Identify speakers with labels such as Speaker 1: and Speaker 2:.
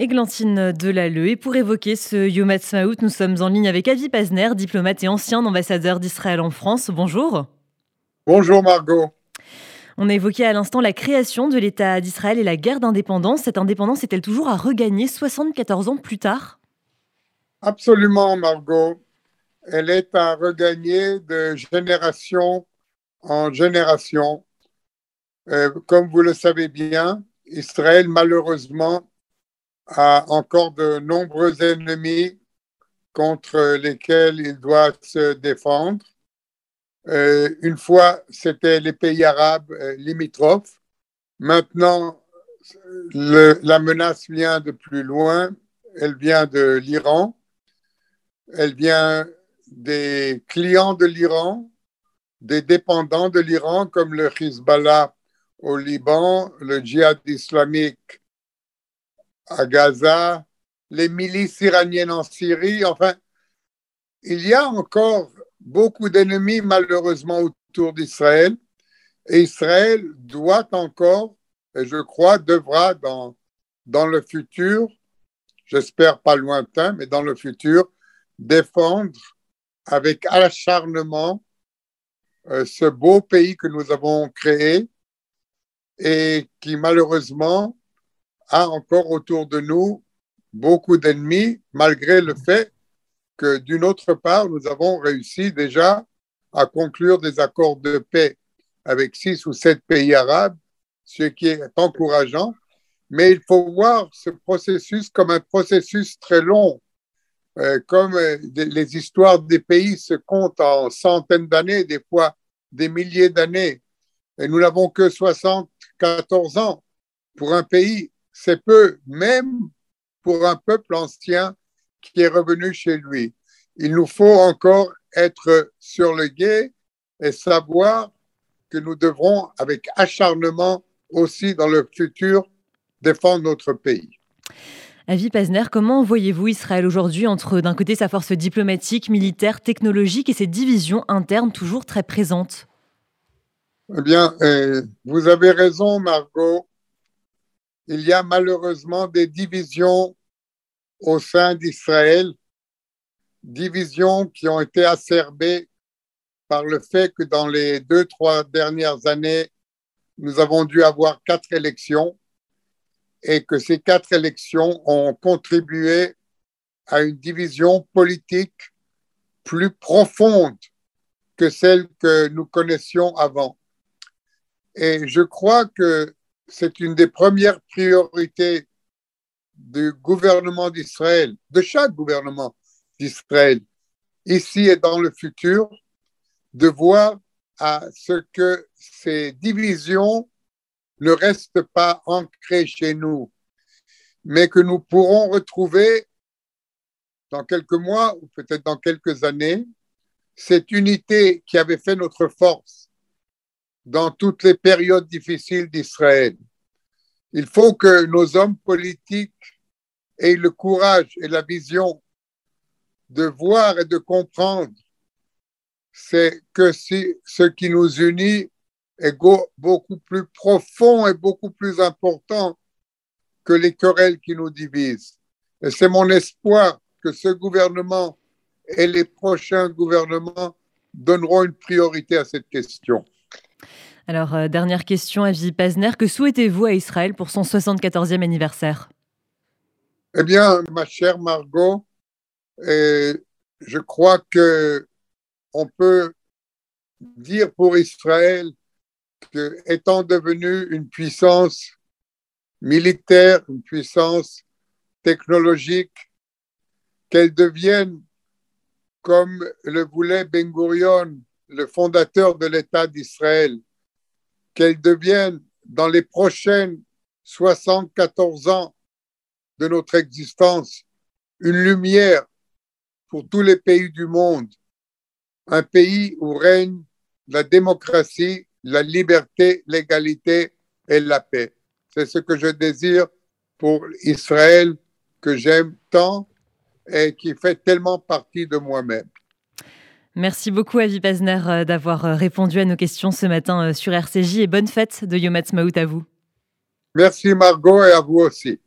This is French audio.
Speaker 1: Églantine Delalleux. Et pour évoquer ce Yom Ha'atzmaut, nous sommes en ligne avec Avi Pazner, diplomate et ancien ambassadeur d'Israël en France. Bonjour.
Speaker 2: Bonjour Margot.
Speaker 1: On a évoqué à l'instant la création de l'État d'Israël et la guerre d'indépendance. Cette indépendance est-elle toujours à regagner 74 ans plus tard?
Speaker 2: Absolument Margot. Elle est à regagner de génération en génération. Euh, comme vous le savez bien, Israël malheureusement a encore de nombreux ennemis contre lesquels il doit se défendre. Euh, une fois, c'était les pays arabes euh, limitrophes. Maintenant, la menace vient de plus loin. Elle vient de l'Iran. Elle vient des clients de l'Iran, des dépendants de l'Iran comme le Hezbollah au Liban, le djihad islamique à Gaza, les milices iraniennes en Syrie. Enfin, il y a encore beaucoup d'ennemis malheureusement autour d'Israël. Et Israël doit encore, et je crois, devra dans, dans le futur, j'espère pas lointain, mais dans le futur, défendre avec acharnement euh, ce beau pays que nous avons créé et qui malheureusement a encore autour de nous beaucoup d'ennemis, malgré le fait que d'une autre part, nous avons réussi déjà à conclure des accords de paix avec six ou sept pays arabes, ce qui est encourageant. Mais il faut voir ce processus comme un processus très long. Euh, comme euh, les histoires des pays se comptent en centaines d'années, des fois des milliers d'années. Et nous n'avons que 74 ans. Pour un pays, c'est peu, même pour un peuple ancien qui est revenu chez lui. Il nous faut encore être sur le guet et savoir que nous devrons, avec acharnement aussi dans le futur, défendre notre pays.
Speaker 1: Avi Pazner, comment voyez-vous Israël aujourd'hui entre d'un côté sa force diplomatique, militaire, technologique et ses divisions internes toujours très présentes?
Speaker 2: Eh bien, euh, vous avez raison, Margot. Il y a malheureusement des divisions au sein d'Israël, divisions qui ont été acerbées par le fait que dans les deux, trois dernières années, nous avons dû avoir quatre élections et que ces quatre élections ont contribué à une division politique plus profonde que celle que nous connaissions avant. Et je crois que c'est une des premières priorités du gouvernement d'Israël, de chaque gouvernement d'Israël, ici et dans le futur, de voir à ce que ces divisions ne reste pas ancré chez nous, mais que nous pourrons retrouver dans quelques mois ou peut-être dans quelques années cette unité qui avait fait notre force dans toutes les périodes difficiles d'Israël. Il faut que nos hommes politiques aient le courage et la vision de voir et de comprendre que ce qui nous unit est beaucoup plus profond et beaucoup plus important que les querelles qui nous divisent. Et c'est mon espoir que ce gouvernement et les prochains gouvernements donneront une priorité à cette question.
Speaker 1: Alors, euh, dernière question, Avi Pazner, que souhaitez-vous à Israël pour son 74e anniversaire?
Speaker 2: Eh bien, ma chère Margot, je crois que on peut dire pour Israël que, étant devenue une puissance militaire, une puissance technologique, qu'elle devienne, comme le voulait Ben Gurion, le fondateur de l'État d'Israël, qu'elle devienne dans les prochaines 74 ans de notre existence une lumière pour tous les pays du monde, un pays où règne la démocratie, la liberté, l'égalité et la paix. C'est ce que je désire pour Israël que j'aime tant et qui fait tellement partie de moi-même.
Speaker 1: Merci beaucoup, Avi Pazner, euh, d'avoir euh, répondu à nos questions ce matin euh, sur RCJ et bonne fête de Yom Ha'atzmaut à vous.
Speaker 2: Merci, Margot, et à vous aussi.